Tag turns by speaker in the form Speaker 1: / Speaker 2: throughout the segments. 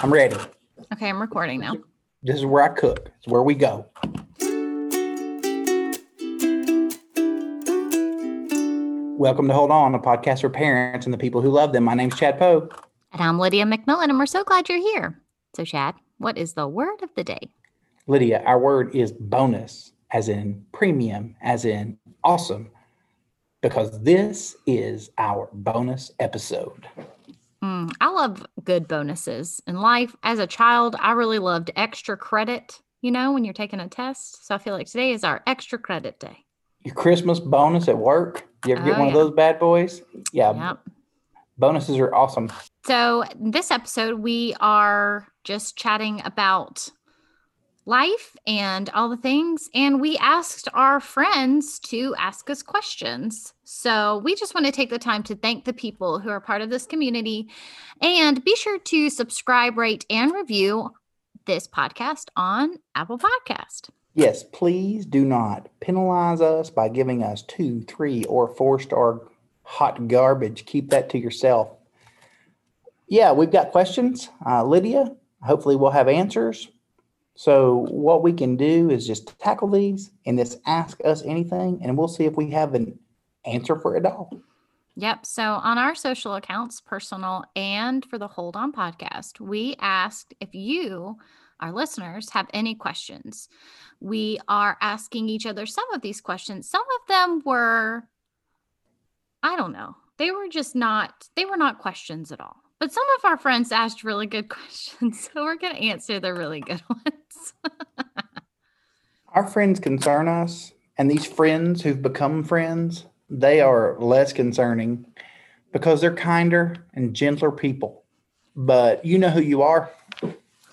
Speaker 1: I'm ready.
Speaker 2: Okay, I'm recording now.
Speaker 1: This is where I cook. It's where we go. Welcome to Hold On, a podcast for parents and the people who love them. My name's Chad Poe.
Speaker 2: And I'm Lydia McMillan, and we're so glad you're here. So, Chad, what is the word of the day?
Speaker 1: Lydia, our word is bonus, as in premium, as in awesome, because this is our bonus episode.
Speaker 2: Mm, I love good bonuses in life. As a child, I really loved extra credit, you know, when you're taking a test. So I feel like today is our extra credit day.
Speaker 1: Your Christmas bonus at work. You ever get
Speaker 2: Oh,
Speaker 1: one of those bad boys? Yeah.
Speaker 2: Yep.
Speaker 1: Bonuses are awesome.
Speaker 2: So, this episode, we are just chatting about life and all the things. And we asked our friends to ask us questions. So, we just want to take the time to thank the people who are part of this community. And be sure to subscribe, rate, and review this podcast on Apple Podcast.
Speaker 1: Yes, please do not penalize us by giving us two, three, or four star hot garbage. Keep that to yourself. Yeah, we've got questions. Uh, Lydia, hopefully, we'll have answers. So, what we can do is just tackle these and just ask us anything, and we'll see if we have an answer for it all.
Speaker 2: Yep. So on our social accounts, personal and for the Hold On podcast, we asked if you, our listeners, have any questions. We are asking each other some of these questions. Some of them were, I don't know, they were just not, they were not questions at all. But some of our friends asked really good questions. So we're going to answer the really good ones.
Speaker 1: Our friends concern us, and these friends who've become friends, they are less concerning because they're kinder and gentler people. But you know who you are.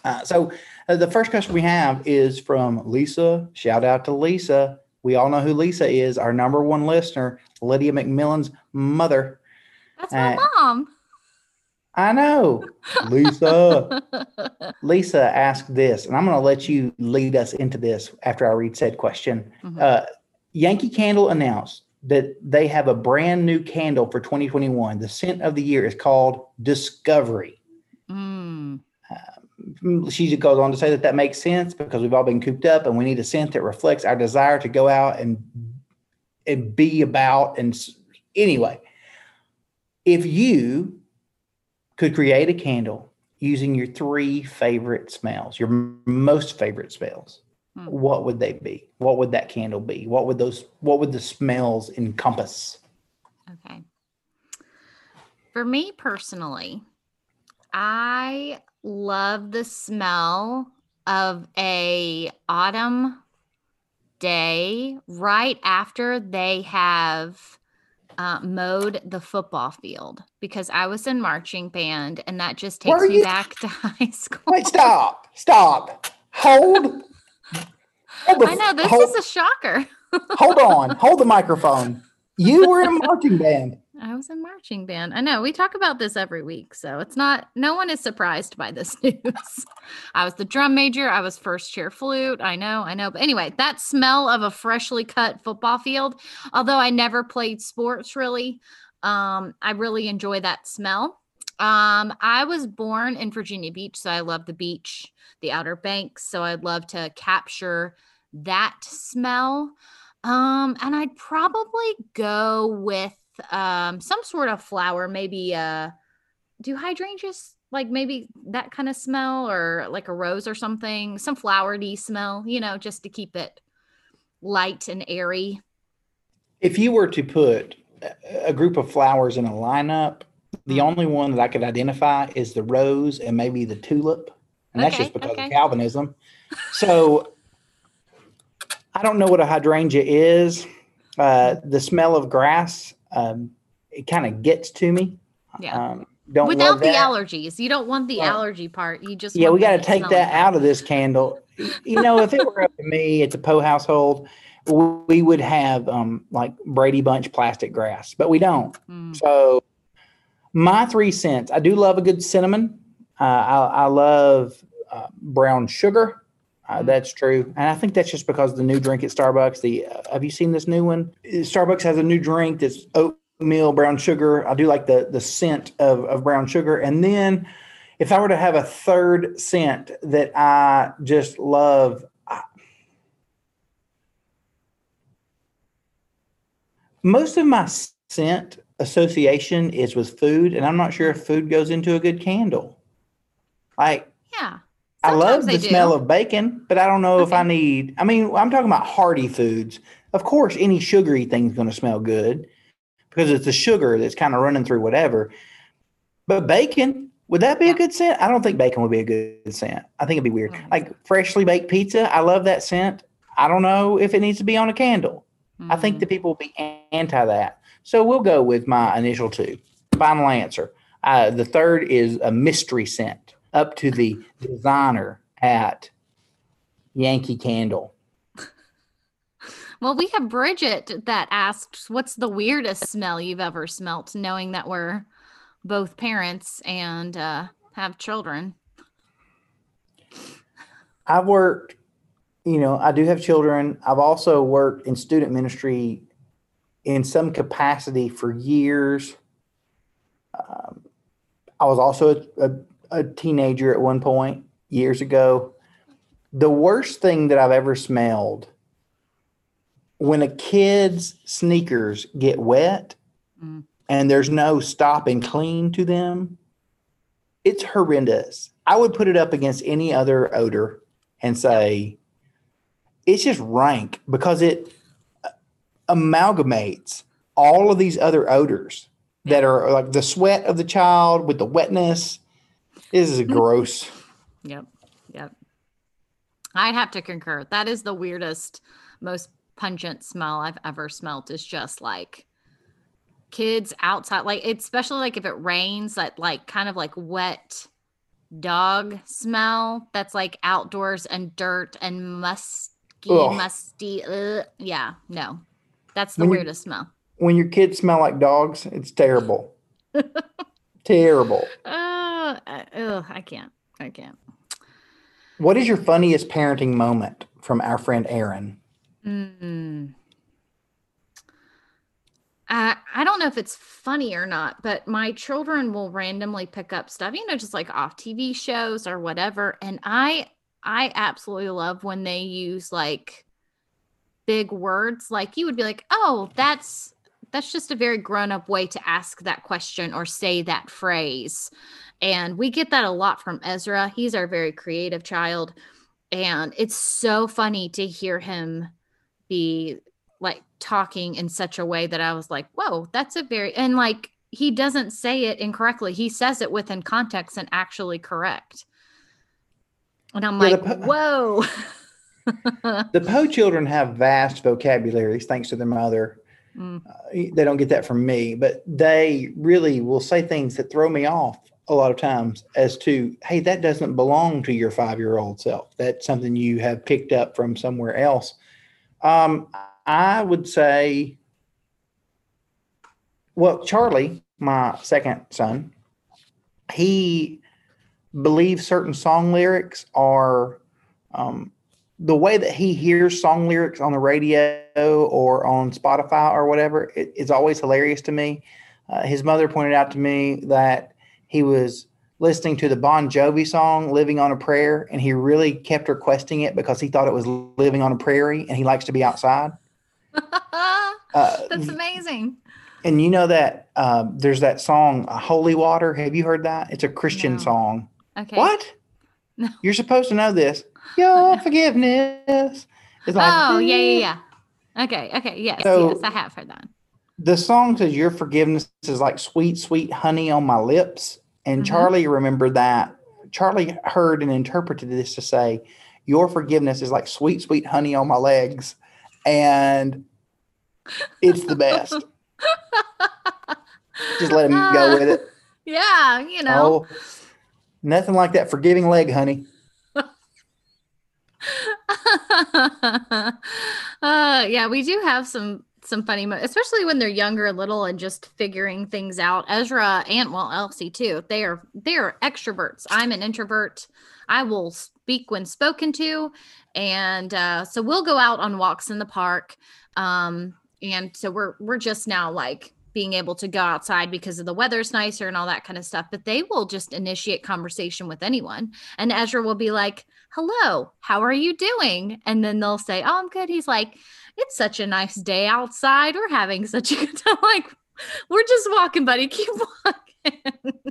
Speaker 1: Uh, so uh, the first question we have is from Lisa. Shout out to Lisa. We all know who Lisa is, our number one listener, Lydia McMillan's mother.
Speaker 2: That's my
Speaker 1: Uh,
Speaker 2: mom.
Speaker 1: I know, Lisa. Lisa asked this, and I'm going to let you lead us into this after I read said question.
Speaker 2: Mhm.
Speaker 1: Uh, Yankee Candle announced that they have a brand new candle for 2021. The scent of the year is called Discovery.
Speaker 2: Mm,
Speaker 1: She goes on to say that that makes sense because we've all been cooped up and we need a scent that reflects our desire to go out and and be about. And anyway, if you could create a candle using your three favorite smells, your most favorite smells,
Speaker 2: Hmm.
Speaker 1: what would they be? What would that candle be? What would those? What would the smells encompass?
Speaker 2: Okay. For me personally, I love the smell of a autumn day right after they have uh, mowed the football field because I was in marching band and that just takes me back to high school.
Speaker 1: Wait, stop, stop, hold. hold the-
Speaker 2: I know this
Speaker 1: hold,
Speaker 2: is a shocker.
Speaker 1: hold on, hold the microphone. You were in marching band.
Speaker 2: I was in marching band. I know we talk about this every week, so it's not no one is surprised by this news. I was the drum major, I was first chair flute. I know, I know. But anyway, that smell of a freshly cut football field, although I never played sports really, um, I really enjoy that smell. Um, I was born in Virginia Beach, so I love the beach, the Outer Banks, so I'd love to capture that smell. Um, and I'd probably go with um some sort of flower, maybe uh do hydrangeas like maybe that kind of smell or like a rose or something, some flowery smell, you know, just to keep it light and airy.
Speaker 1: If you were to put a- group of flowers in a lineup, the
Speaker 2: Mm.
Speaker 1: only one that I could identify is the rose and maybe the tulip. And that's just because
Speaker 2: okay.
Speaker 1: of Calvinism. So I don't know what a hydrangea is. Uh, the smell of grass, um, it kind of gets to me.
Speaker 2: Yeah.
Speaker 1: Um, don't
Speaker 2: Without the allergies. You don't want the
Speaker 1: Well,
Speaker 2: allergy part. You just
Speaker 1: Yeah, we got to take that out of this candle. You know, if it were up to me, it's a Poe household, we would have um, like Brady Bunch plastic grass, but we don't.
Speaker 2: Mm.
Speaker 1: So, my three cents. I do love a good cinnamon. Uh, I, I love uh, brown sugar. Uh,
Speaker 2: Mm.
Speaker 1: That's true, and I think that's just because the new drink at Starbucks. The uh, have you seen this new one? Starbucks has a new drink that's oatmeal brown sugar. I do like the the scent of of brown sugar, and then if I were to have a third scent that I just love, I- most of my scent association is with food, and I'm not sure if food goes into a good candle. Like,
Speaker 2: Yeah.
Speaker 1: I love the
Speaker 2: do.
Speaker 1: smell of bacon, but I don't know if I need. I mean, I'm talking about hearty foods. Of course, any sugary thing's going to smell good because it's the sugar that's kind of running through whatever. But bacon, would that be a good scent? I don't think bacon would be a good scent. I think it'd be weird.
Speaker 2: Mm.
Speaker 1: Like freshly baked pizza, I love that scent. I don't know if it needs to be on a candle. I think
Speaker 2: Mm.
Speaker 1: that people will be anti that. So we'll go with my initial two. Final answer. Uh, the third is a mystery scent up to the designer at Yankee Candle.
Speaker 2: Well, we have Bridget that asked, "What's the weirdest smell you've ever smelt?" Knowing that we're both parents and uh, have children.
Speaker 1: I've worked, you know, I do have children. I've also worked in student ministry in some capacity for years. Um, I was also a, a, a teenager at one point years ago. The worst thing that I've ever smelled when a kid's sneakers get wet
Speaker 2: Mm.
Speaker 1: and there's no stop and clean to them, it's horrendous. I would put it up against any other odor and say it's just rank because it amalgamates all of these other odors that are like the sweat of the child with the wetness. This is gross.
Speaker 2: Yep. Yep. I'd have to concur. That is the weirdest, most pungent smell I've ever smelt is just like kids outside like it's especially like if it rains that like kind of like wet dog smell that's like outdoors and dirt and musky
Speaker 1: Ugh.
Speaker 2: musty ugh. yeah no that's the
Speaker 1: When
Speaker 2: weirdest smell
Speaker 1: When your kids smell like dogs, it's terrible. terrible.
Speaker 2: uh, uh, ugh, i can't i can't
Speaker 1: What is your funniest parenting moment from our friend Aaron?
Speaker 2: Mm. Uh, I don't know if it's funny or not, but my children will randomly pick up stuff, you know, just like off TV shows or whatever. And I, I absolutely love when they use like big words. Like you would be like, oh, that's that's just a very grown up way to ask that question or say that phrase. And we get that a lot from Ezra. He's our very creative child. And it's so funny to hear him be like talking in such a way that I was like, whoa, that's a very, and like he doesn't say it incorrectly. He says it within context and actually correct. And I'm
Speaker 1: Yeah,
Speaker 2: like,
Speaker 1: po-
Speaker 2: whoa.
Speaker 1: The Poe children have vast vocabularies thanks to their mother.
Speaker 2: Mm.
Speaker 1: Uh, they don't get that from me, but they really will say things that throw me off a lot of times as to, hey, that doesn't belong to your five year old self. That's something you have picked up from somewhere else. Um, I would say, well, Charlie, my second son, he believes certain song lyrics are um, the way that he hears song lyrics on the radio or on Spotify or whatever, it, it's always hilarious to me. Uh, his mother pointed out to me that he was listening to the Bon Jovi song "Living on a Prayer," and he really kept requesting it because he thought it was "Living on a Prairie," and he likes to be outside. Uh,
Speaker 2: That's amazing.
Speaker 1: and you know that uh, there's that song uh, "Holy Water." Have you heard that? It's a Christian
Speaker 2: No.
Speaker 1: song.
Speaker 2: Okay.
Speaker 1: What?
Speaker 2: No.
Speaker 1: You're supposed to know this. Your forgiveness is like.
Speaker 2: Oh, yeah, yeah, yeah. Okay, okay. Yes,
Speaker 1: So-
Speaker 2: yes, I have heard that.
Speaker 1: The song says, Your forgiveness is like sweet, sweet honey on my lips. And
Speaker 2: Mhm.
Speaker 1: Charlie remembered that. Charlie heard and interpreted this to say, Your forgiveness is like sweet, sweet honey on my legs. And it's the best. Just let him go with it.
Speaker 2: Yeah, you know.
Speaker 1: Oh, nothing like that forgiving leg, honey.
Speaker 2: uh, yeah, we do have some some funny, mo- especially when they're younger, a little, and just figuring things out. Ezra and well, Elsie too. They are they are extroverts. I'm an introvert. I will speak when spoken to, and uh, so we'll go out on walks in the park. Um, and so we're we're just now like being able to go outside because of the weather's nicer and all that kind of stuff, but they will just initiate conversation with anyone. And Ezra will be like, Hello, how are you doing? And then they'll say, Oh, I'm good. He's like, It's such a nice day outside. We're having such a good time. Like, we're just walking, buddy. Keep walking.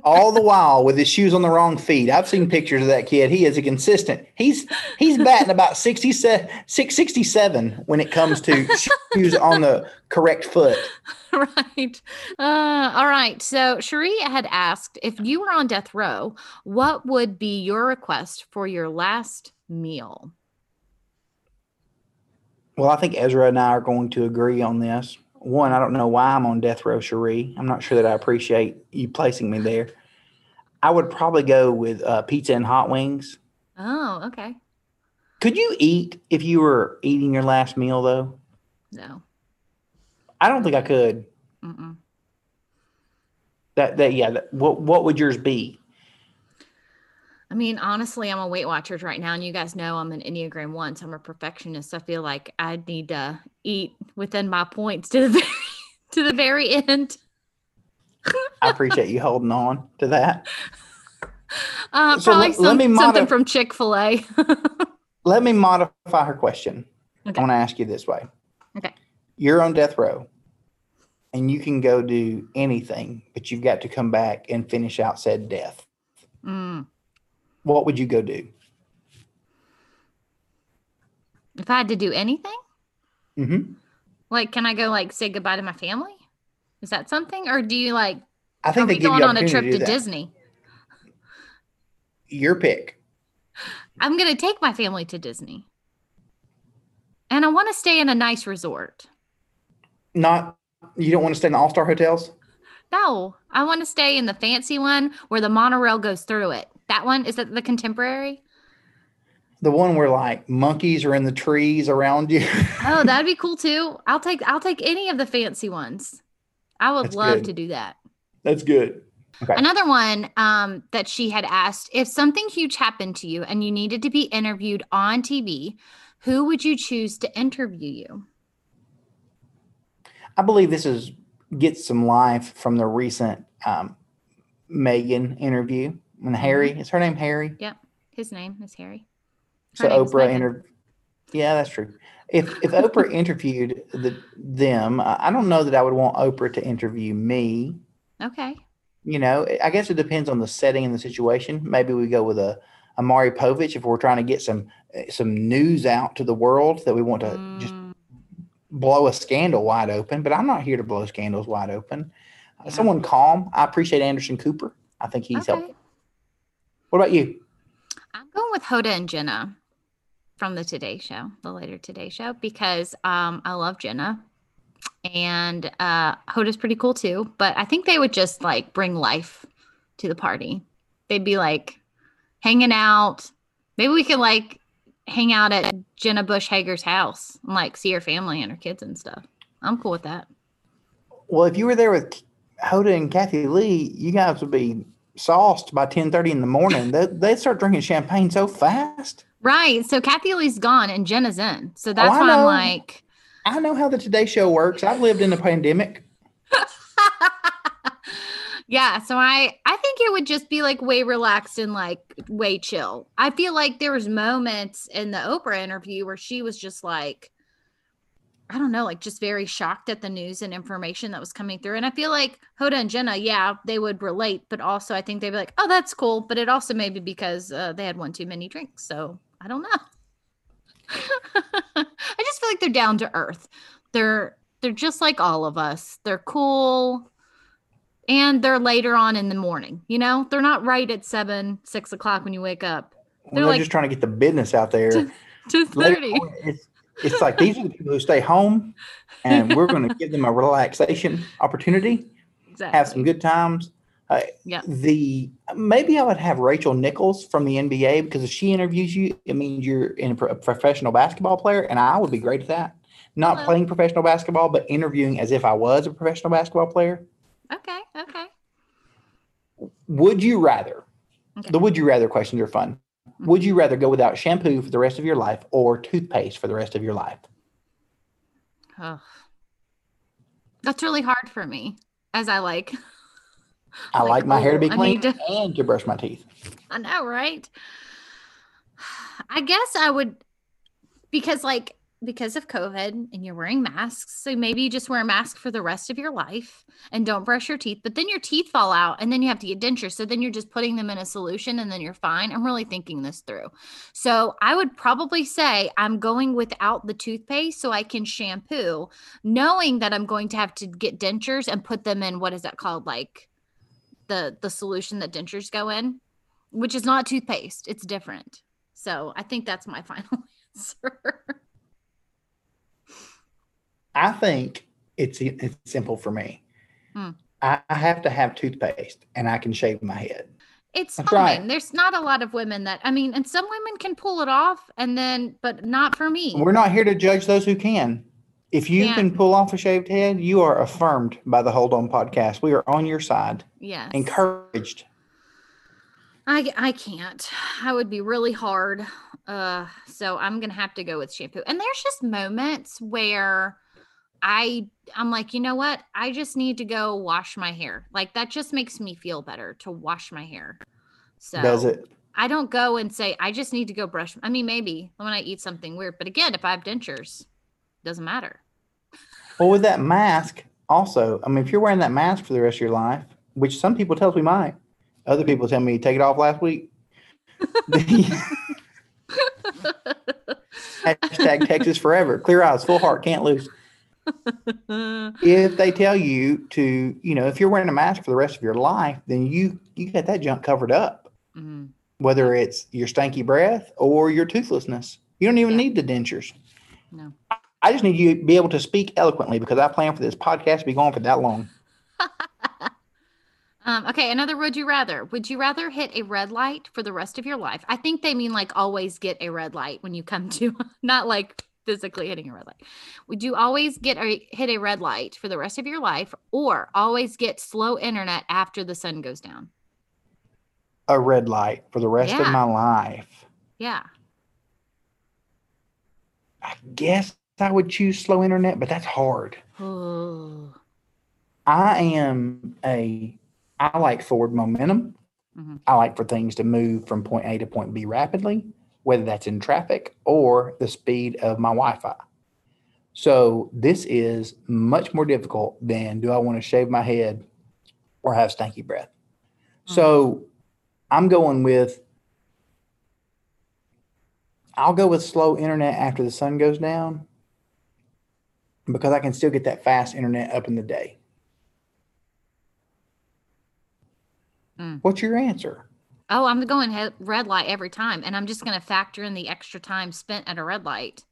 Speaker 1: All the while with his shoes on the wrong feet. I've seen pictures of that kid. He is a consistent. He's he's batting about 67, 667 when it comes to shoes on the correct foot.
Speaker 2: right. Uh, all right. So Cherie had asked if you were on death row, what would be your request for your last meal?
Speaker 1: Well, I think Ezra and I are going to agree on this. One, I don't know why I'm on death row, Cherie. I'm not sure that I appreciate you placing me there. I would probably go with uh, pizza and hot wings.
Speaker 2: Oh, okay.
Speaker 1: Could you eat if you were eating your last meal, though?
Speaker 2: No.
Speaker 1: I don't think I could.
Speaker 2: Mm-mm.
Speaker 1: That that yeah. That, what what would yours be?
Speaker 2: I mean, honestly, I'm a Weight Watchers right now, and you guys know I'm an Enneagram One, so I'm a perfectionist. I feel like I need to eat within my points to the very, to the very end.
Speaker 1: I appreciate you holding on to that.
Speaker 2: Uh,
Speaker 1: So
Speaker 2: probably
Speaker 1: let
Speaker 2: some,
Speaker 1: me
Speaker 2: something from Chick Fil A.
Speaker 1: Let me modify her question.
Speaker 2: Okay.
Speaker 1: I want to ask you this way.
Speaker 2: Okay.
Speaker 1: You're on death row, and you can go do anything, but you've got to come back and finish out said death.
Speaker 2: mm.
Speaker 1: What would you go do?
Speaker 2: If I had to do anything,
Speaker 1: hmm
Speaker 2: like, can I go like say goodbye to my family? Is that something, or do you like?
Speaker 1: I think they give
Speaker 2: going
Speaker 1: you
Speaker 2: on a trip
Speaker 1: opportunity
Speaker 2: to. Disney?
Speaker 1: Your pick.
Speaker 2: I'm gonna take my family to Disney, and I want to stay in a nice resort.
Speaker 1: Not you don't want to stay in the all star hotels.
Speaker 2: No, I want to stay in the fancy one where the monorail goes through it. That one is that the contemporary?
Speaker 1: The one where like monkeys are in the trees around you.
Speaker 2: Oh, that'd be cool too. I'll take I'll take any of the fancy ones. I would
Speaker 1: That's
Speaker 2: love
Speaker 1: good.
Speaker 2: to do that.
Speaker 1: That's good. Okay.
Speaker 2: Another one um, that she had asked if something huge happened to you and you needed to be interviewed on TV, who would you choose to interview you?
Speaker 1: I believe this is gets some life from the recent um, Meghan interview. And Harry, is her name Harry? Yep.
Speaker 2: His name is Harry.
Speaker 1: So
Speaker 2: Her name's
Speaker 1: Oprah
Speaker 2: Meghan.
Speaker 1: inter Yeah, that's true. If if Oprah interviewed the them, I don't know that I would want Oprah to interview me.
Speaker 2: Okay.
Speaker 1: You know, I guess it depends on the setting and the situation. Maybe we go with a a Maury Povich if we're trying to get some some news out to the world that we want to just
Speaker 2: Mm,
Speaker 1: blow a scandal wide open. But I'm not here to blow scandals wide open. Uh,
Speaker 2: Yeah.
Speaker 1: Someone calm. I appreciate Anderson Cooper. I think he's
Speaker 2: okay.
Speaker 1: helpful. What about you?
Speaker 2: I'm going with Hoda and Jenna from the Today Show, the later Today Show, because um, I love Jenna. And uh, Hoda's pretty cool too. But I think they would just like bring life to the party. They'd be like hanging out. Maybe we could like hang out at Jenna Bush Hager's house and like see her family and her kids and stuff. I'm cool with that.
Speaker 1: Well, if you were there with Hoda and Kathie Lee, you guys would be sauced by 10:30 in the morning. they they'd start drinking champagne so fast.
Speaker 2: Right. So Kathie Lee's gone and Jenna's in. So oh, that's
Speaker 1: I
Speaker 2: why I'm like,
Speaker 1: I know how the Today Show works. I've lived in a pandemic.
Speaker 2: yeah so i i think it would just be like way relaxed and like way chill i feel like there was moments in the oprah interview where she was just like i don't know like just very shocked at the news and information that was coming through and i feel like hoda and jenna yeah they would relate but also i think they'd be like oh that's cool but it also may be because uh, they had one too many drinks so i don't know i just feel like they're down to earth they're they're just like all of us they're cool and they're later on in the morning. You know, they're not right at seven, six o'clock when you wake up.
Speaker 1: They're,
Speaker 2: They're like-
Speaker 1: just trying to get the business out there.
Speaker 2: Thirty.
Speaker 1: on, It's, it's like these are the people who stay home, and we're going to give them a relaxation opportunity,
Speaker 2: Exactly.
Speaker 1: have some good times. Uh,
Speaker 2: Yeah.
Speaker 1: The maybe I would have Rachel Nichols from the NBA because if she interviews you, it means you're in a, pro- a professional basketball player, and I would be great at that. Not
Speaker 2: Hello.
Speaker 1: playing professional basketball, but interviewing as if I was a professional basketball player.
Speaker 2: Okay. Okay.
Speaker 1: Would you rather?
Speaker 2: Okay.
Speaker 1: The would you rather questions are fun. Would you rather go without shampoo for the rest of your life or toothpaste for the rest of your life?
Speaker 2: Ugh. That's really hard for me. as I like.
Speaker 1: I
Speaker 2: Like,
Speaker 1: like my hair to be
Speaker 2: oh,
Speaker 1: clean
Speaker 2: to-
Speaker 1: and to brush my teeth.
Speaker 2: I know, right? I guess I would because like because of COVID and you're wearing masks, so maybe you just wear a mask for the rest of your life and don't brush your teeth. But then your teeth fall out and then you have to get dentures. So then you're just putting them in a solution and then you're fine. I'm really thinking this through. So I would probably say I'm going without the toothpaste so I can shampoo, knowing that I'm going to have to get dentures and put them in what is that called? Like the the solution that dentures go in which is not toothpaste. It's different. So I think that's my final answer.
Speaker 1: I think it's it's simple for me.
Speaker 2: Hmm.
Speaker 1: I, I have to have toothpaste and I can shave my head.
Speaker 2: It's
Speaker 1: That's
Speaker 2: fine.
Speaker 1: right.
Speaker 2: There's not a lot of women that I mean, and some women can pull it off, and then, but not for me.
Speaker 1: We're not here to judge those who can. If you
Speaker 2: Yeah.
Speaker 1: can pull off a shaved head, you are affirmed by the Hold On podcast. We are on your side,
Speaker 2: yes,
Speaker 1: encouraged.
Speaker 2: I I can't. I would be really hard. Uh, so I'm gonna have to go with shampoo. And there's just moments where I I'm like, you know what? I just need to go wash my hair. Like that just makes me feel better to wash my hair. So
Speaker 1: Does it?
Speaker 2: I don't go and say I just need to go brush. I mean, maybe when I eat something weird, but again, if I have dentures, doesn't matter.
Speaker 1: Well, with that mask, also, I mean, if you're wearing that mask for the rest of your life, which some people tell us we might, other people tell me take it off last week. Hashtag Texas forever. Clear eyes, full heart, can't lose. If they tell you to, you know, if you're wearing a mask for the rest of your life, then you you got that junk covered up.
Speaker 2: Mm-hmm.
Speaker 1: Whether it's your stanky breath or your toothlessness, you don't even
Speaker 2: Yeah.
Speaker 1: need the dentures.
Speaker 2: No.
Speaker 1: I just need you to be able to speak eloquently because I plan for this podcast to be going for that long.
Speaker 2: Um, okay, another would you rather? Would you rather hit a red light for the rest of your life? I think they mean like always get a red light when you come to, not like physically hitting a red light. Would you always get a hit a red light for the rest of your life, or always get slow internet after the sun goes down?
Speaker 1: A red light for the rest
Speaker 2: Yeah.
Speaker 1: of my life.
Speaker 2: Yeah,
Speaker 1: I guess I would choose slow internet, but that's hard.
Speaker 2: oh,
Speaker 1: I am a I like forward momentum.
Speaker 2: Mhm.
Speaker 1: I like for things to move from point A to point B rapidly, whether that's in traffic or the speed of my Wi-Fi. So this is much more difficult than do I want to shave my head or have stanky breath. So I'm going with I'll go with slow internet after the sun goes down because I can still get that fast internet up in the day.
Speaker 2: Mm.
Speaker 1: What's your answer?
Speaker 2: Oh, I'm going he- red light every time, and I'm just going to factor in the extra time spent at a red light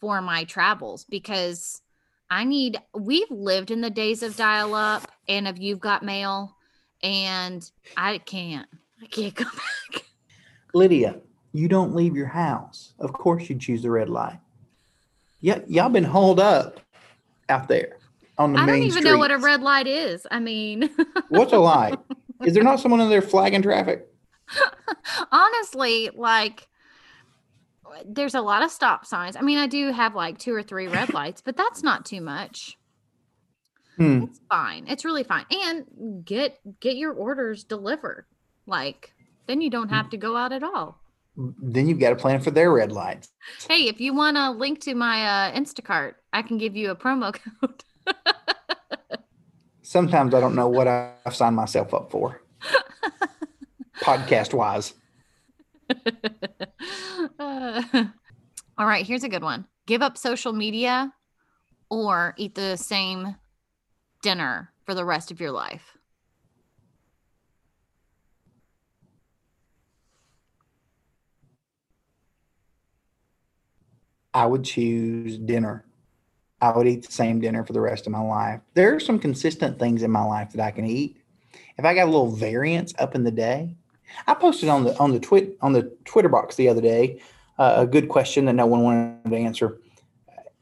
Speaker 2: for my travels because I need. We've lived in the days of dial up and of you've got mail, and I can't. I can't go back.
Speaker 1: Lydia, you don't leave your house. Of course you choose the red light. Yeah, y'all been holed up out there on the
Speaker 2: I don't
Speaker 1: main
Speaker 2: even know what a red light is. I mean,
Speaker 1: What's a light? Is there not someone in there flagging traffic?
Speaker 2: honestly, like there's a lot of stop signs. I mean, I do have like two or three red lights, but that's not too much.
Speaker 1: Hmm.
Speaker 2: It's fine. It's really fine. And get get your orders delivered. Like then you don't have to go out at all.
Speaker 1: Then you've got a plan for their red lights.
Speaker 2: Hey, if you want a link to my uh, Instacart, I can give you a promo code.
Speaker 1: Sometimes I don't know what I've signed myself up for, podcast wise.
Speaker 2: Uh, all right, here's a good one. Give up social media or eat the same dinner for the rest of your life.
Speaker 1: I would choose dinner. I would eat the same dinner for the rest of my life. There are some consistent things in my life that I can eat. If I got a little variance up in the day, I posted on the on the twit on the Twitter box the other day uh, a good question that no one wanted to answer.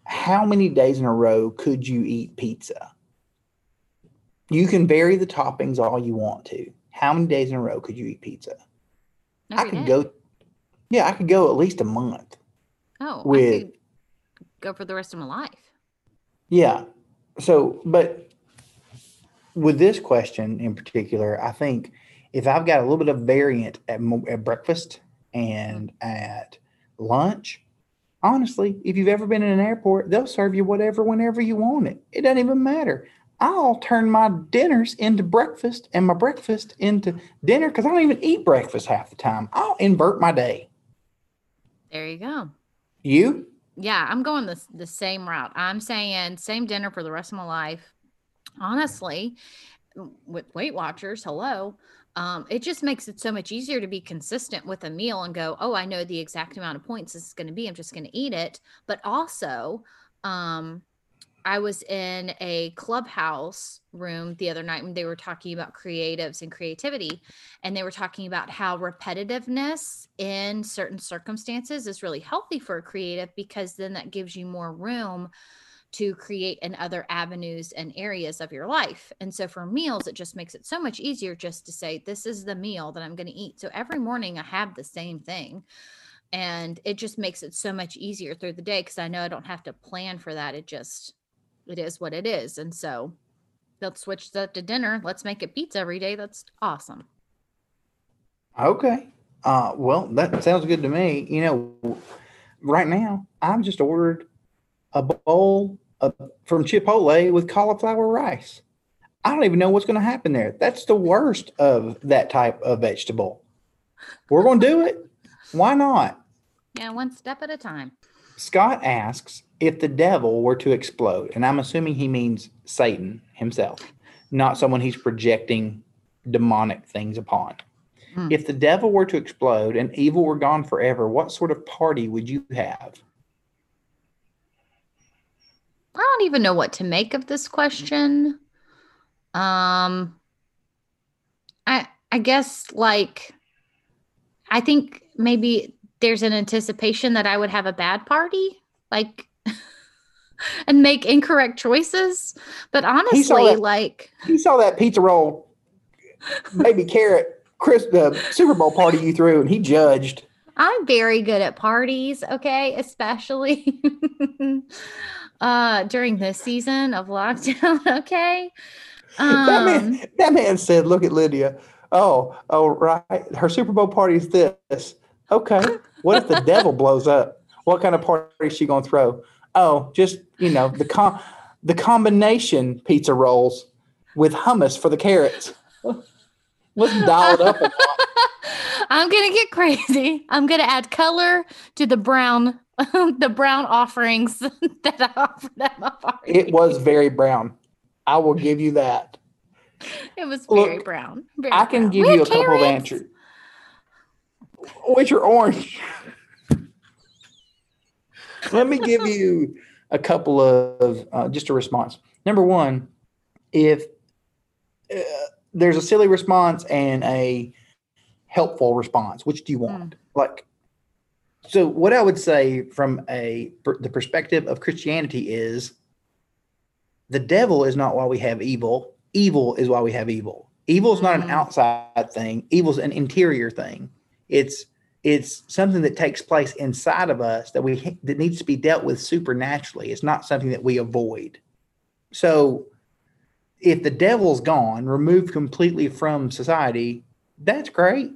Speaker 1: How many days in a row could you eat pizza? You can vary the toppings all you want to. How many days in a row could you eat pizza? I could
Speaker 2: day.
Speaker 1: go. Yeah, I could go at least a month.
Speaker 2: Oh, I
Speaker 1: with-
Speaker 2: could go for the rest of my life.
Speaker 1: Yeah. So, but with this question in particular, I think if I've got a little bit of variant at, at breakfast and mm-hmm. at lunch, honestly, if you've ever been in an airport, they'll serve you whatever whenever you want it. It doesn't even matter. I'll turn my dinners into breakfast and my breakfast into dinner because I don't even eat breakfast half the time. I'll invert my day.
Speaker 2: There you go.
Speaker 1: You?
Speaker 2: Yeah, I'm going the, the same route. I'm saying same dinner for the rest of my life. Honestly, with Weight Watchers, hello. Um, it just makes it so much easier to be consistent with a meal and go, oh, I know the exact amount of points this is going to be. I'm just going to eat it. But also, um, I was in a clubhouse room the other night when they were talking about creatives and creativity. And they were talking about how repetitiveness in certain circumstances is really healthy for a creative because then that gives you more room to create in other avenues and areas of your life. And so for meals, it just makes it so much easier just to say, this is the meal that I'm going to eat. So every morning I have the same thing. And it just makes it so much easier through the day because I know I don't have to plan for that. It just it is what it is. And so let's switch that to dinner. Let's make it pizza every day. That's awesome.
Speaker 1: Okay. Uh, well, that sounds good to me. You know, right now I've just ordered a bowl of, from Chipotle with cauliflower rice. I don't even know what's going to happen there. That's the worst of that type of vegetable. We're going to do it. Why not?
Speaker 2: Yeah, one step at a time.
Speaker 1: Scott asks if the devil were to explode, and I'm assuming he means Satan himself, not someone he's projecting demonic things upon. Hmm. If the devil were to explode and evil were gone forever, what sort of party would you have?
Speaker 2: I don't even know what to make of this question. Um I I guess like I think maybe there's an anticipation that I would have a bad party. Like and make incorrect choices. But honestly,
Speaker 1: that,
Speaker 2: like
Speaker 1: he saw that pizza roll, maybe carrot, Chris, the Super Bowl party you threw, and he judged.
Speaker 2: I'm very good at parties, okay, especially uh during this season of lockdown, okay.
Speaker 1: Um, that man, um, that man said, "Look at Lydia. Oh, oh, right. Her Super Bowl party is this. Okay. What if the devil blows up? What kind of party is she going to throw? Oh, just you know the com- the combination pizza rolls with hummus for the carrots. Let's dial it up.
Speaker 2: I'm gonna get crazy. I'm gonna add color to the brown, the brown offerings that I offered at my party.
Speaker 1: It was very brown. I will give you that.
Speaker 2: It was very Look, brown. Very
Speaker 1: I can
Speaker 2: brown.
Speaker 1: give you a carrots. couple of answers. Which are orange. Let me give you a couple of uh, just a response. Number one, if uh, there's a silly response and a helpful response, which do you want? Mm. Like, so what I would say from a the perspective of Christianity is the devil is not why we have evil. Evil is why we have evil. Evil is not mm. an outside thing. Evil is an interior thing. It's it's something that takes place inside of us that we that needs to be dealt with supernaturally it's not something that we avoid so if the devil's gone removed completely from society that's great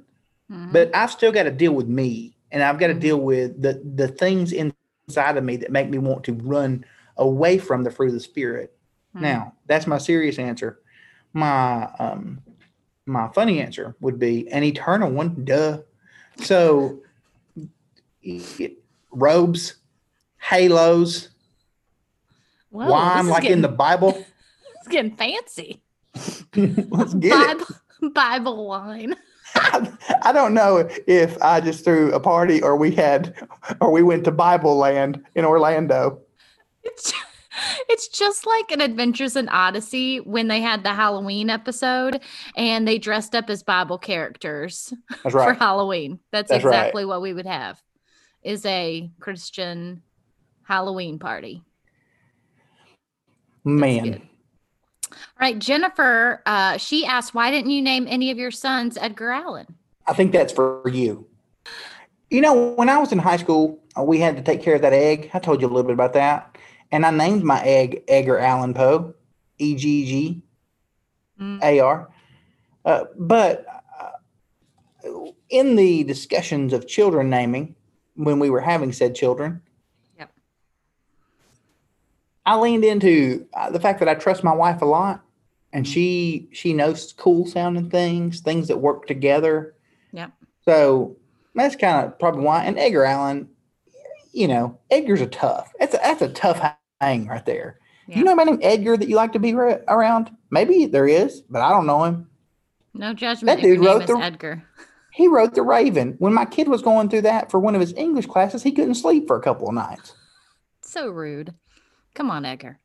Speaker 1: mm-hmm. but i've still got to deal with me and i've got to mm-hmm. deal with the the things inside of me that make me want to run away from the fruit of the spirit mm-hmm. now that's my serious answer my um my funny answer would be an eternal one duh so, robes, halos, Whoa, wine, like getting, in the Bible.
Speaker 2: It's getting fancy.
Speaker 1: Let's get
Speaker 2: Bible, it. Bible wine.
Speaker 1: I, don't know if I just threw a party or we had, or we went to Bible land in Orlando.
Speaker 2: It's it's just like an Adventures in Odyssey when they had the Halloween episode and they dressed up as Bible characters
Speaker 1: right. for
Speaker 2: Halloween. That's, That's exactly right. what we would have is a Christian Halloween party.
Speaker 1: Man.
Speaker 2: All right, Jennifer, uh, she asked, why didn't you name any of your sons Edgar Allan?
Speaker 1: I think that's for you. You know, when I was in high school, uh, we had to take care of that egg. I told you a little bit about that and I named my egg Edgar Allan Poe, E G G
Speaker 2: A
Speaker 1: R. Mm. Uh, but uh, in the discussions of children naming, when we were having said children. I leaned into uh, the fact that I trust my wife a lot, and she she knows cool sounding things, things that work together.
Speaker 2: Yep.
Speaker 1: So that's kind of probably why. And Edgar Allan, you know, Edgar's a tough. That's a, that's a tough hang right there.
Speaker 2: Yeah.
Speaker 1: You know anybody named Edgar that you like to be ra- around? Maybe there is, but I don't know him.
Speaker 2: No judgment.
Speaker 1: That dude wrote the-
Speaker 2: Edgar.
Speaker 1: He wrote The Raven. When my kid was going through that for one of his English classes, he couldn't sleep for a couple of nights.
Speaker 2: So rude. Come on, Edgar.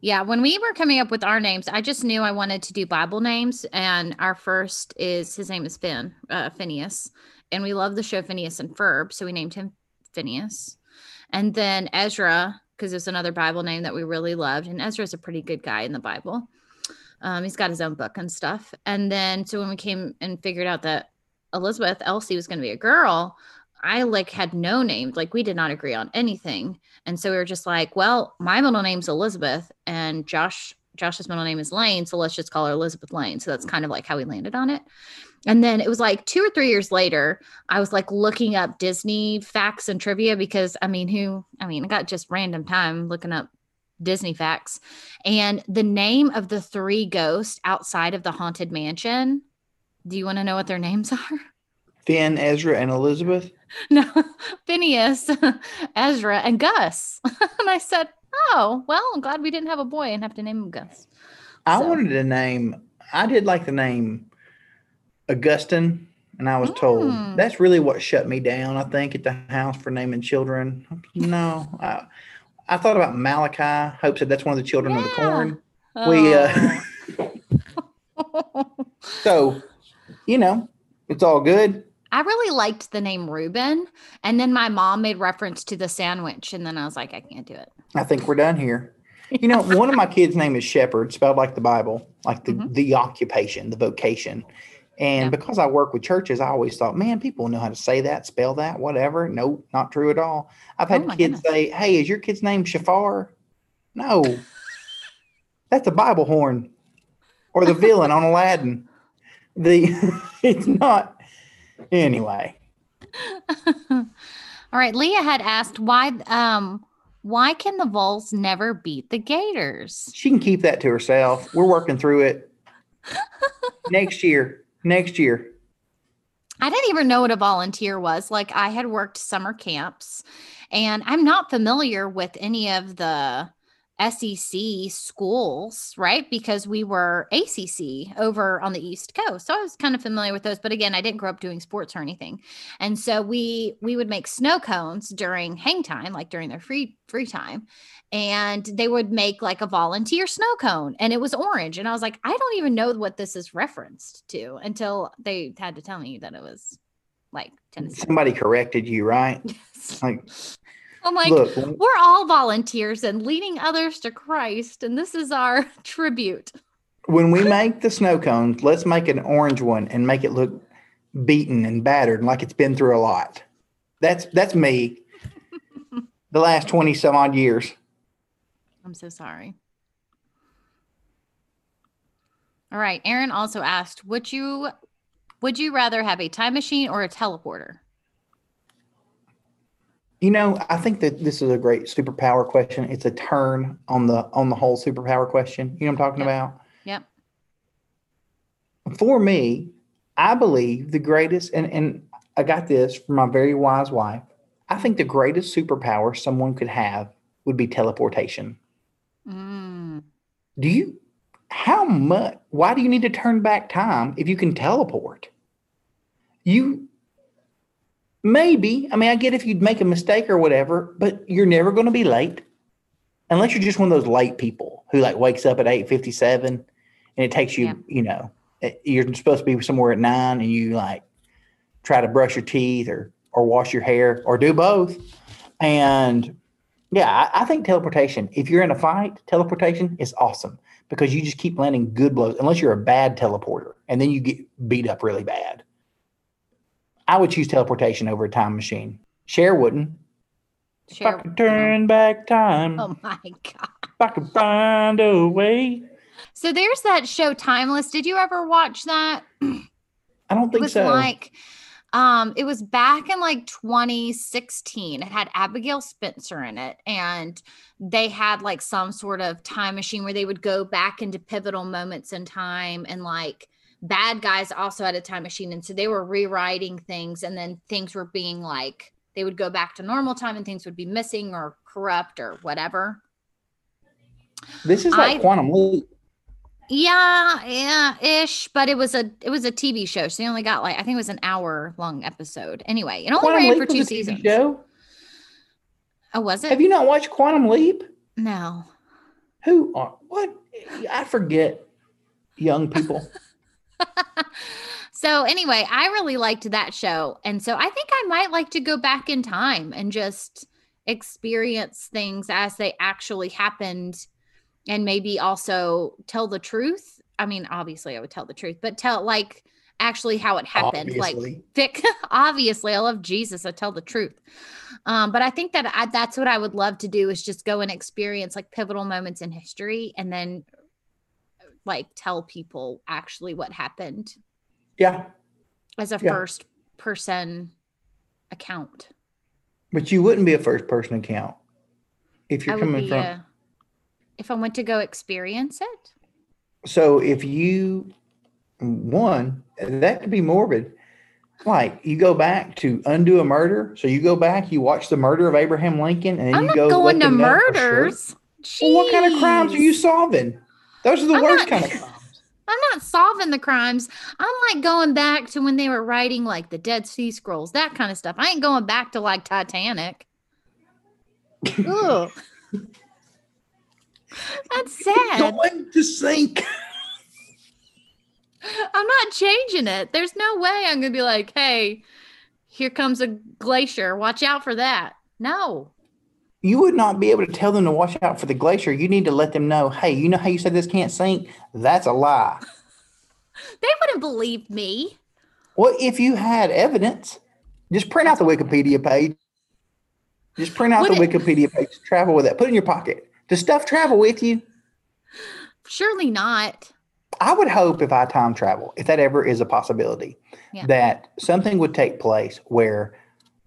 Speaker 2: Yeah, when we were coming up with our names, I just knew I wanted to do Bible names, and our first is his name is Finn, uh, Phineas, and we love the show Phineas and Ferb, so we named him Phineas, and then Ezra because it's another Bible name that we really loved, and Ezra's a pretty good guy in the Bible. Um, he's got his own book and stuff, and then so when we came and figured out that Elizabeth Elsie was going to be a girl, I like had no name, like we did not agree on anything. And so we were just like, well, my middle name's Elizabeth and Josh Josh's middle name is Lane, so let's just call her Elizabeth Lane. So that's kind of like how we landed on it. And then it was like 2 or 3 years later, I was like looking up Disney facts and trivia because I mean, who I mean, I got just random time looking up Disney facts. And the name of the three ghosts outside of the haunted mansion, do you want to know what their names are?
Speaker 1: Finn, Ezra, and Elizabeth.
Speaker 2: no, Phineas, Ezra, and Gus. and I said, Oh, well, I'm glad we didn't have a boy and have to name him Gus.
Speaker 1: I
Speaker 2: So-
Speaker 1: wanted to name, I did like the name Augustine, and I was told
Speaker 2: Mm.
Speaker 1: that's really what shut me down, I think, at the house for naming children. No, I, I thought about Malachi. Hope said that's one of the children of the
Speaker 2: Yeah.
Speaker 1: corn. We, uh,
Speaker 2: Oh.
Speaker 1: So, you know, it's all good.
Speaker 2: I really liked the name Reuben. And then my mom made reference to the sandwich. And then I was like, I can't do it.
Speaker 1: I think we're done here. You know, one of my kids' name is Shepherd, spelled like the Bible, like the,
Speaker 2: Mhm.
Speaker 1: the occupation, the vocation. And
Speaker 2: Yeah.
Speaker 1: because I work with churches, I always thought, man, people know how to say that, spell that, whatever. Nope, not true at all. I've had
Speaker 2: Oh
Speaker 1: kids
Speaker 2: goodness.
Speaker 1: say, hey, is your kid's name Shafar? No, that's a Bible horn or the villain on Aladdin. The it's not. Anyway,
Speaker 2: All right. Leah had asked why um why can the Vols never beat the Gators?
Speaker 1: she can keep that to herself. We're working through it. next year, next year.
Speaker 2: I didn't even know what a volunteer was. Like I had worked summer camps and I'm not familiar with any of the SEC schools, right? Because we were ACC over on the East Coast. So I was kind of familiar with those, but again, I didn't grow up doing sports or anything. And so we we would make snow cones during hang time, like during their free free time. And they would make like a volunteer snow cone and it was orange. And I was like, I don't even know what this is referenced to until they had to tell me that it was like mm, Tennessee.
Speaker 1: Somebody corrected you, right? Like,
Speaker 2: I'm like,
Speaker 1: look,
Speaker 2: we're all volunteers and leading others to Christ, and this is our tribute.
Speaker 1: when we make the snow cones, let's make an orange one and make it look beaten and battered and like it's been through a lot. That's that's me. the last 20 some odd years.
Speaker 2: I'm so sorry. All right. Aaron also asked, would you would you rather have a time machine or a teleporter?
Speaker 1: You know, I think that this is a great superpower question. It's a turn on the on the whole superpower question. You know what I'm talking
Speaker 2: Yep.
Speaker 1: about?
Speaker 2: Yep.
Speaker 1: For me, I believe the greatest and and I got this from my very wise wife. I think the greatest superpower someone could have would be teleportation.
Speaker 2: Mm,
Speaker 1: Do you how much why do you need to turn back time if you can teleport? You maybe, I mean, I get if you'd make a mistake or whatever, but you're never going to be late unless you're just one of those late people who like wakes up at 8:57 and it takes you,
Speaker 2: Yeah.
Speaker 1: you know, eh, you're supposed to be somewhere at 9 and you like try to brush your teeth or or wash your hair or do both. And yeah, I, I think teleportation, if you're in a fight, teleportation is awesome because you just keep landing good blows, unless you're a bad teleporter and then you get beat up really bad. I would choose teleportation over a time machine. Cher wouldn't. If I could turn back time,
Speaker 2: Oh my god.
Speaker 1: if I could find a way.
Speaker 2: So there's that show Timeless. Did you ever watch that?
Speaker 1: I don't think It
Speaker 2: was
Speaker 1: so.
Speaker 2: like um it was back in like 2016. It had Abigail Spencer in it and they had like some sort of time machine where they would go back into pivotal moments in time and like bad guys also had a time machine and so they were rewriting things and then things were being like they would go back to normal time and things would be missing or corrupt or whatever.
Speaker 1: this is like
Speaker 2: I-
Speaker 1: Quantum Leap.
Speaker 2: Yeah, yeah, ish. But it was a it was a TV show, so they only got like I think it was an hour long episode. Anyway, it only
Speaker 1: Quantum
Speaker 2: ran
Speaker 1: Leap
Speaker 2: for two seasons.
Speaker 1: show.
Speaker 2: Oh, was it?
Speaker 1: Have you not watched Quantum Leap?
Speaker 2: no.
Speaker 1: Who are what? I forget young people.
Speaker 2: so anyway, I really liked that show, and so I think I might like to go back in time and just experience things as they actually happened, and maybe also tell the truth. I mean, obviously, I would tell the truth, but tell like actually how it happened, like
Speaker 1: obviously.
Speaker 2: Vic, obviously, I love Jesus. I tell the truth. Um, but I think that I, that's what I would love to do is just go and experience like pivotal moments in history and then like tell people actually what happened
Speaker 1: yeah,
Speaker 2: as a
Speaker 1: Yeah.
Speaker 2: first person account.
Speaker 1: but you wouldn't be a first person account if you're coming
Speaker 2: be
Speaker 1: from.
Speaker 2: uh, if I went to go experience it.
Speaker 1: So if you one, that could be morbid. Like you go back to undo a murder. So you go back, you watch the murder of Abraham Lincoln, and then
Speaker 2: I'm
Speaker 1: you
Speaker 2: not
Speaker 1: go
Speaker 2: going
Speaker 1: let
Speaker 2: to
Speaker 1: for sure.
Speaker 2: murders.
Speaker 1: Well, what kind of crimes are you solving? Those are the
Speaker 2: I'm
Speaker 1: worst
Speaker 2: not-
Speaker 1: kind of crimes.
Speaker 2: I'm not solving the crimes. I'm like going back to when they were writing like the Dead Sea Scrolls, that kind of stuff. I ain't going back to like Titanic. Ugh. That's sad.
Speaker 1: Going to sink.
Speaker 2: I'm not changing it. There's no way I'm going to be like, hey, here comes a glacier. Watch out for that. No.
Speaker 1: You would not be able to tell them to watch out for the glacier. You need to let them know, hey, you know how you said this can't sink? That's a lie.
Speaker 2: They wouldn't believe me.
Speaker 1: Well, if you had evidence, just print out the Wikipedia page. Just print out
Speaker 2: Would
Speaker 1: the
Speaker 2: it-
Speaker 1: Wikipedia page. Travel with it. Put it in your pocket. Does stuff travel with you?
Speaker 2: Surely not.
Speaker 1: I would hope if I time travel, if that ever is a possibility,
Speaker 2: Yeah.
Speaker 1: that something would take place where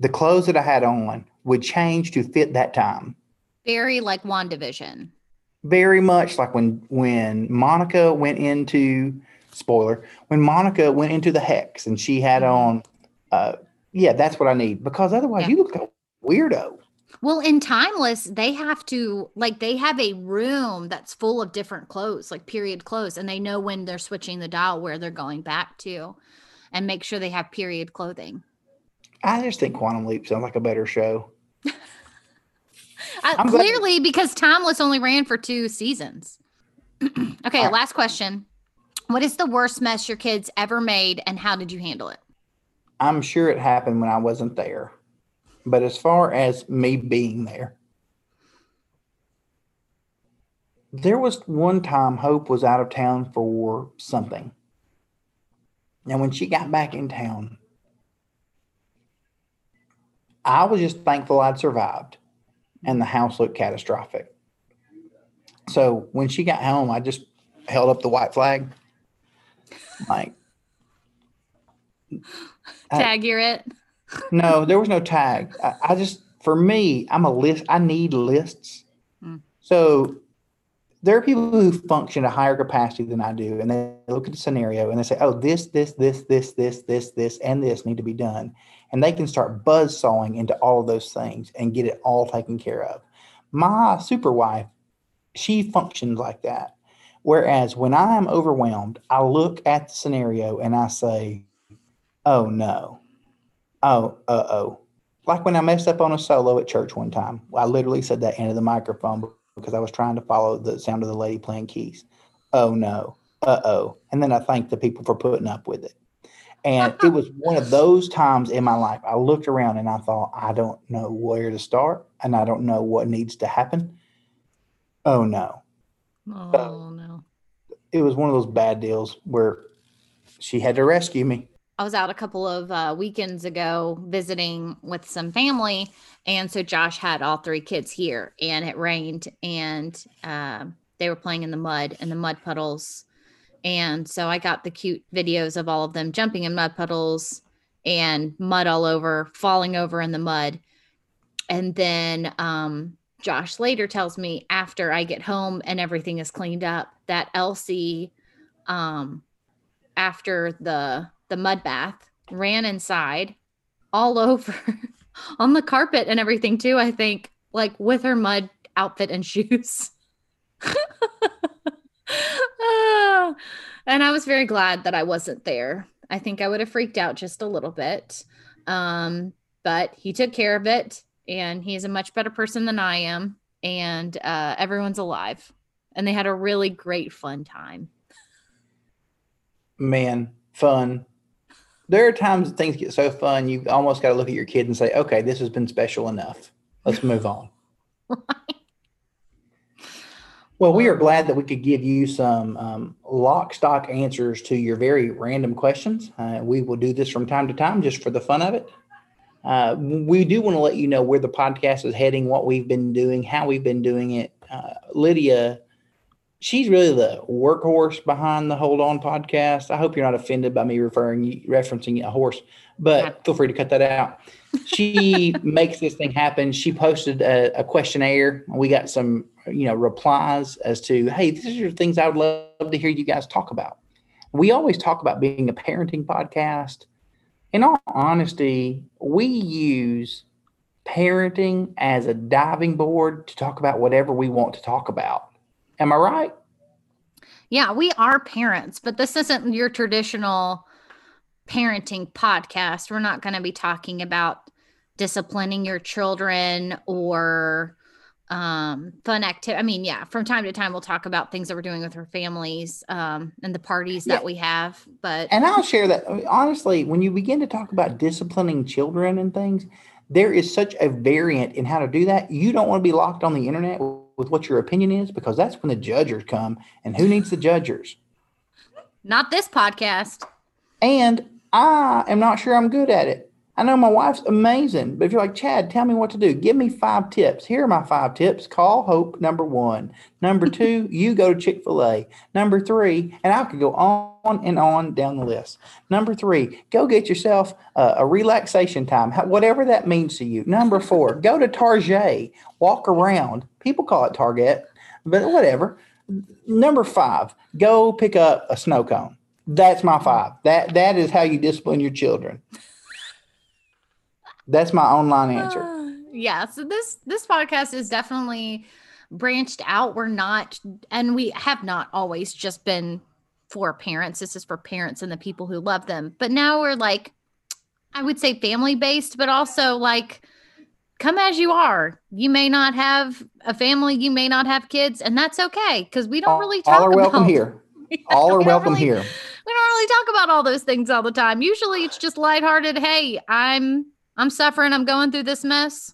Speaker 1: the clothes that I had on would change to fit that time.
Speaker 2: Very like WandaVision.
Speaker 1: Very much like when when Monica went into spoiler, when Monica went into the hex and she had
Speaker 2: Mhm.
Speaker 1: on uh yeah, that's what I need. Because otherwise
Speaker 2: Yeah.
Speaker 1: you look like a weirdo.
Speaker 2: Well, in Timeless, they have to like they have a room that's full of different clothes, like period clothes, and they know when they're switching the dial where they're going back to and make sure they have period clothing.
Speaker 1: I just think Quantum Leap sounds like a better show.
Speaker 2: Uh,
Speaker 1: I'm glad-
Speaker 2: clearly, because Timeless only ran for two seasons. okay,
Speaker 1: right.
Speaker 2: last question. What is the worst mess your kids ever made, and how did you handle it?
Speaker 1: I'm sure it happened when I wasn't there. But as far as me being there, there was one time Hope was out of town for something. And when she got back in town, I was just thankful I'd survived and the house looked catastrophic. So when she got home, I just held up the white flag. Like, I-
Speaker 2: Tag you're it.
Speaker 1: no, there was no tag. I, I just, for me, I'm a list. I need lists.
Speaker 2: Mm.
Speaker 1: So there are people who function at a higher capacity than I do, and they look at the scenario and they say, "Oh, this, this, this, this, this, this, this, and this need to be done," and they can start buzz sawing into all of those things and get it all taken care of. My super wife, she functions like that. Whereas when I am overwhelmed, I look at the scenario and I say, "Oh no." Oh, uh oh. Like when I messed up on a solo at church one time. I literally said that into the microphone because I was trying to follow the sound of the lady playing keys. Oh no. Uh oh. And then I thanked the people for putting up with it. And it was one of those times in my life. I looked around and I thought, I don't know where to start and I don't know what needs to happen. Oh no.
Speaker 2: Oh no.
Speaker 1: It was one of those bad deals where she had to rescue me.
Speaker 2: I was out a couple of uh, weekends ago visiting with some family, and so Josh had all three kids here, and it rained, and um, they were playing in the mud and the mud puddles. And so I got the cute videos of all of them jumping in mud puddles and mud all over, falling over in the mud. And then um, Josh later tells me after I get home and everything is cleaned up that Elsie, um, after the the mud bath, ran inside all over on the carpet and everything too. I think like with her mud outfit and shoes. And I was very glad that I wasn't there. I think I would have freaked out just a little bit. Um, but he took care of it and he's a much better person than I am. And uh, everyone's alive. And they had a really great fun time.
Speaker 1: Man, fun. There are times things get so fun, you almost got to look at your kid and say, okay, this has been special enough. Let's move on. Well, we are glad that we could give you some um, lock stock answers to your very random questions. Uh, we will do this from time to time just for the fun of it. Uh, we do want to let you know where the podcast is heading, what we've been doing, how we've been doing it. Uh, Lydia, she's really the workhorse behind the Hold On podcast. I hope you're not offended by me referring referencing a horse, but feel free to cut that out. She makes this thing happen. She posted a, a questionnaire. And we got some you know replies as to hey these are things i would love to hear you guys talk about we always talk about being a parenting podcast in all honesty we use parenting as a diving board to talk about whatever we want to talk about am i right
Speaker 2: yeah we are parents but this isn't your traditional parenting podcast. We're not going to be talking about disciplining your children or um fun activity i mean yeah from time to time we'll talk about things that we're doing with our families um and the parties yeah. that we have but
Speaker 1: and i'll share that honestly when you begin to talk about disciplining children and things there is such a variant in how to do that. You don't want to be locked on the internet with what your opinion is because that's when the judges come and who needs the judges?
Speaker 2: Not this podcast.
Speaker 1: And i am not sure i'm good at it I know my wife's amazing, but if you're like, Chad, tell me what to do. Give me five tips. Here are my five tips. Call Hope, number one. Number two, you go to Chick fil A. Number three, and I could go on and on down the list. Number three, go get yourself a, a relaxation time, whatever that means to you. Number four, go to Target, walk around. People call it Target, but whatever. Number five, go pick up a snow cone. That's my five. That that is how you discipline your children. That's my online answer. Uh,
Speaker 2: yeah. So this this podcast is definitely branched out. We're not, and we have not always just been for parents. This is for parents and the people who love them. But now we're like, I would say family based, but also like come as you are. You may not have a family, you may not have kids, and that's okay because we don't
Speaker 1: all,
Speaker 2: really talk
Speaker 1: all are
Speaker 2: about,
Speaker 1: welcome here. All are welcome
Speaker 2: really,
Speaker 1: here.
Speaker 2: Really talk about all those things all the time. Usually it's just lighthearted. Hey, I'm I'm suffering. I'm going through this mess.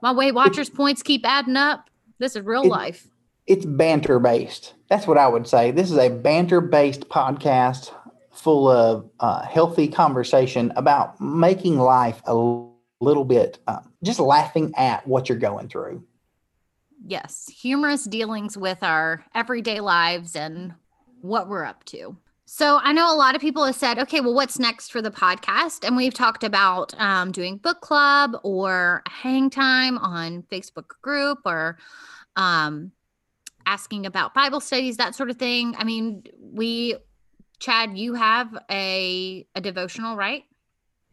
Speaker 2: My Weight Watchers points keep adding up. This is real
Speaker 1: it,
Speaker 2: life.
Speaker 1: It's banter based. That's what I would say. This is a banter based podcast full of uh, healthy conversation about making life a little bit uh, just laughing at what you're going through.
Speaker 2: Yes, humorous dealings with our everyday lives and what we're up to. So I know a lot of people have said, okay, well, what's next for the podcast? And we've talked about um, doing book club or hang time on Facebook group or um, asking about Bible studies, that sort of thing. I mean, we, Chad, you have a a devotional, right?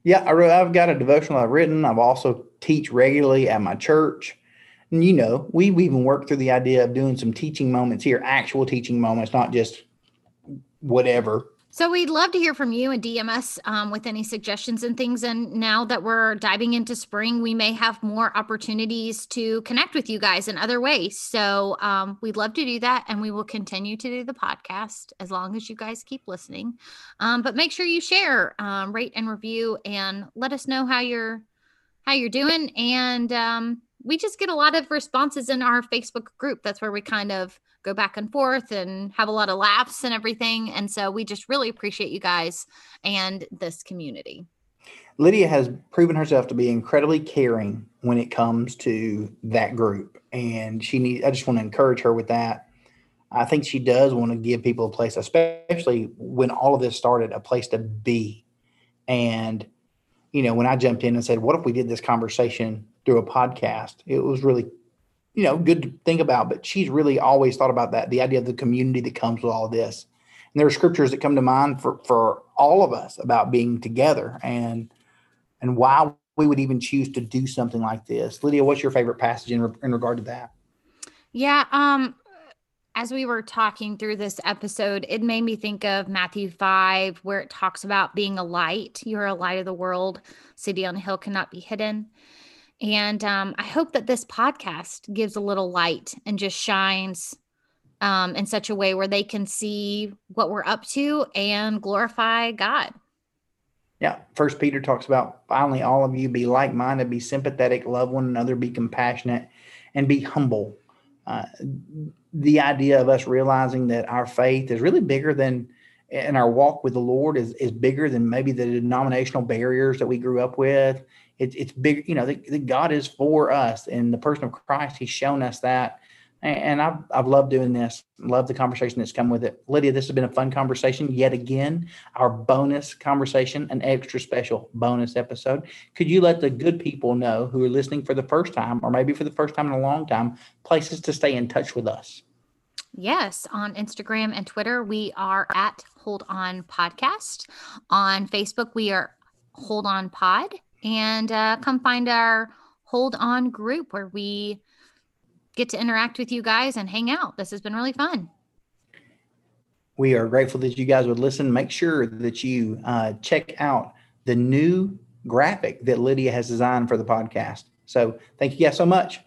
Speaker 1: Yeah, I re- I've got a devotional I've written. I've also teach regularly at my church. And you know, we've even worked through the idea of doing some teaching moments here, actual teaching moments, not just whatever.
Speaker 2: So we'd love to hear from you and DMS um, with any suggestions and things. And now that we're diving into spring, we may have more opportunities to connect with you guys in other ways. So um, we'd love to do that, and we will continue to do the podcast as long as you guys keep listening. Um, but make sure you share, um, rate, and review, and let us know how you're how you're doing. And um, we just get a lot of responses in our Facebook group. That's where we kind of go back and forth and have a lot of laughs and everything. And so we just really appreciate you guys and this community.
Speaker 1: Lydia has proven herself to be incredibly caring when it comes to that group. And she needs, I just want to encourage her with that. I think she does want to give people a place, especially when all of this started, a place to be. And, you know, when I jumped in and said, what if we did this conversation through a podcast? It was really, you know, good to think about. But she's really always thought about that the idea of the community that comes with all of this. And there are scriptures that come to mind for, for all of us about being together and and why we would even choose to do something like this. Lydia, what's your favorite passage in, in regard to that?
Speaker 2: Yeah, um as we were talking through this episode, it made me think of Matthew 5, where it talks about being a light. You're a light of the world. City on a hill cannot be hidden. And um, I hope that this podcast gives a little light and just shines um, in such a way where they can see what we're up to and glorify God.
Speaker 1: Yeah. First Peter talks about finally all of you be like minded, be sympathetic, love one another, be compassionate, and be humble. Uh, the idea of us realizing that our faith is really bigger than and our walk with the Lord is, is bigger than maybe the denominational barriers that we grew up with. It, it's big, you know, God is for us and the person of Christ, he's shown us that and I've, I've loved doing this. Love the conversation that's come with it. Lydia, this has been a fun conversation yet again. Our bonus conversation, an extra special bonus episode. Could you let the good people know who are listening for the first time, or maybe for the first time in a long time, places to stay in touch with us?
Speaker 2: Yes, on Instagram and Twitter, we are at Hold On Podcast. On Facebook, we are Hold On Pod. And uh, come find our Hold On group where we get to interact with you guys and hang out. This has been really fun.
Speaker 1: We are grateful that you guys would listen. Make sure that you uh, check out the new graphic that Lydia has designed for the podcast. So thank you guys so much.